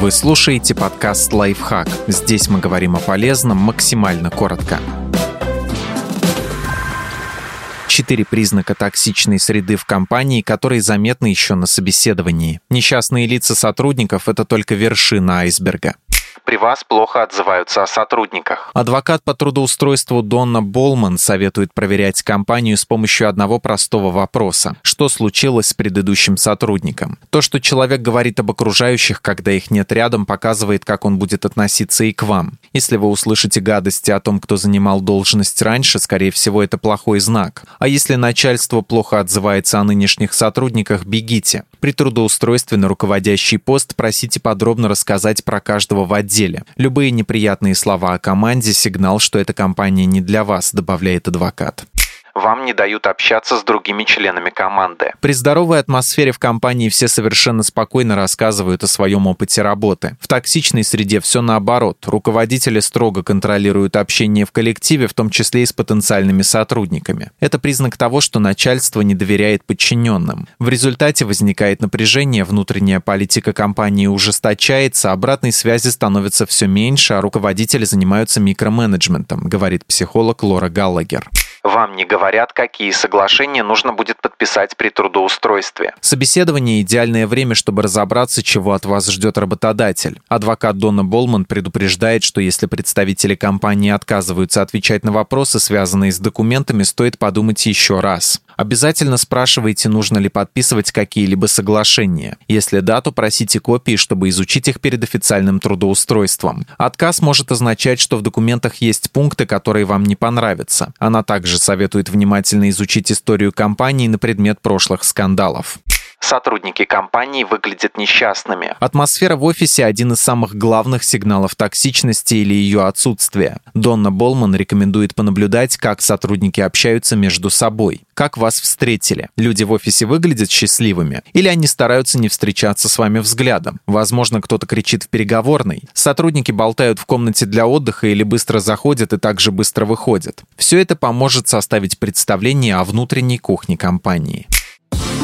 Вы слушаете подкаст «Лайфхак». Здесь мы говорим о полезном максимально коротко. Четыре признака токсичной среды в компании, которые заметны еще на собеседовании. Несчастные лица сотрудников – это только вершина айсберга при вас плохо отзываются о сотрудниках. Адвокат по трудоустройству Донна Болман советует проверять компанию с помощью одного простого вопроса. Что случилось с предыдущим сотрудником? То, что человек говорит об окружающих, когда их нет рядом, показывает, как он будет относиться и к вам. Если вы услышите гадости о том, кто занимал должность раньше, скорее всего, это плохой знак. А если начальство плохо отзывается о нынешних сотрудниках, бегите. При трудоустройстве на руководящий пост просите подробно рассказать про каждого в отделе деле. Любые неприятные слова о команде – сигнал, что эта компания не для вас, добавляет адвокат вам не дают общаться с другими членами команды. При здоровой атмосфере в компании все совершенно спокойно рассказывают о своем опыте работы. В токсичной среде все наоборот. Руководители строго контролируют общение в коллективе, в том числе и с потенциальными сотрудниками. Это признак того, что начальство не доверяет подчиненным. В результате возникает напряжение, внутренняя политика компании ужесточается, обратной связи становится все меньше, а руководители занимаются микроменеджментом, говорит психолог Лора Галлагер. Вам не говорят, какие соглашения нужно будет подписать при трудоустройстве. Собеседование – идеальное время, чтобы разобраться, чего от вас ждет работодатель. Адвокат Дона Болман предупреждает, что если представители компании отказываются отвечать на вопросы, связанные с документами, стоит подумать еще раз. Обязательно спрашивайте, нужно ли подписывать какие-либо соглашения. Если да, то просите копии, чтобы изучить их перед официальным трудоустройством. Отказ может означать, что в документах есть пункты, которые вам не понравятся. Она также советует внимательно изучить историю компании на предмет прошлых скандалов сотрудники компании выглядят несчастными. Атмосфера в офисе – один из самых главных сигналов токсичности или ее отсутствия. Донна Болман рекомендует понаблюдать, как сотрудники общаются между собой. Как вас встретили? Люди в офисе выглядят счастливыми? Или они стараются не встречаться с вами взглядом? Возможно, кто-то кричит в переговорной. Сотрудники болтают в комнате для отдыха или быстро заходят и также быстро выходят. Все это поможет составить представление о внутренней кухне компании.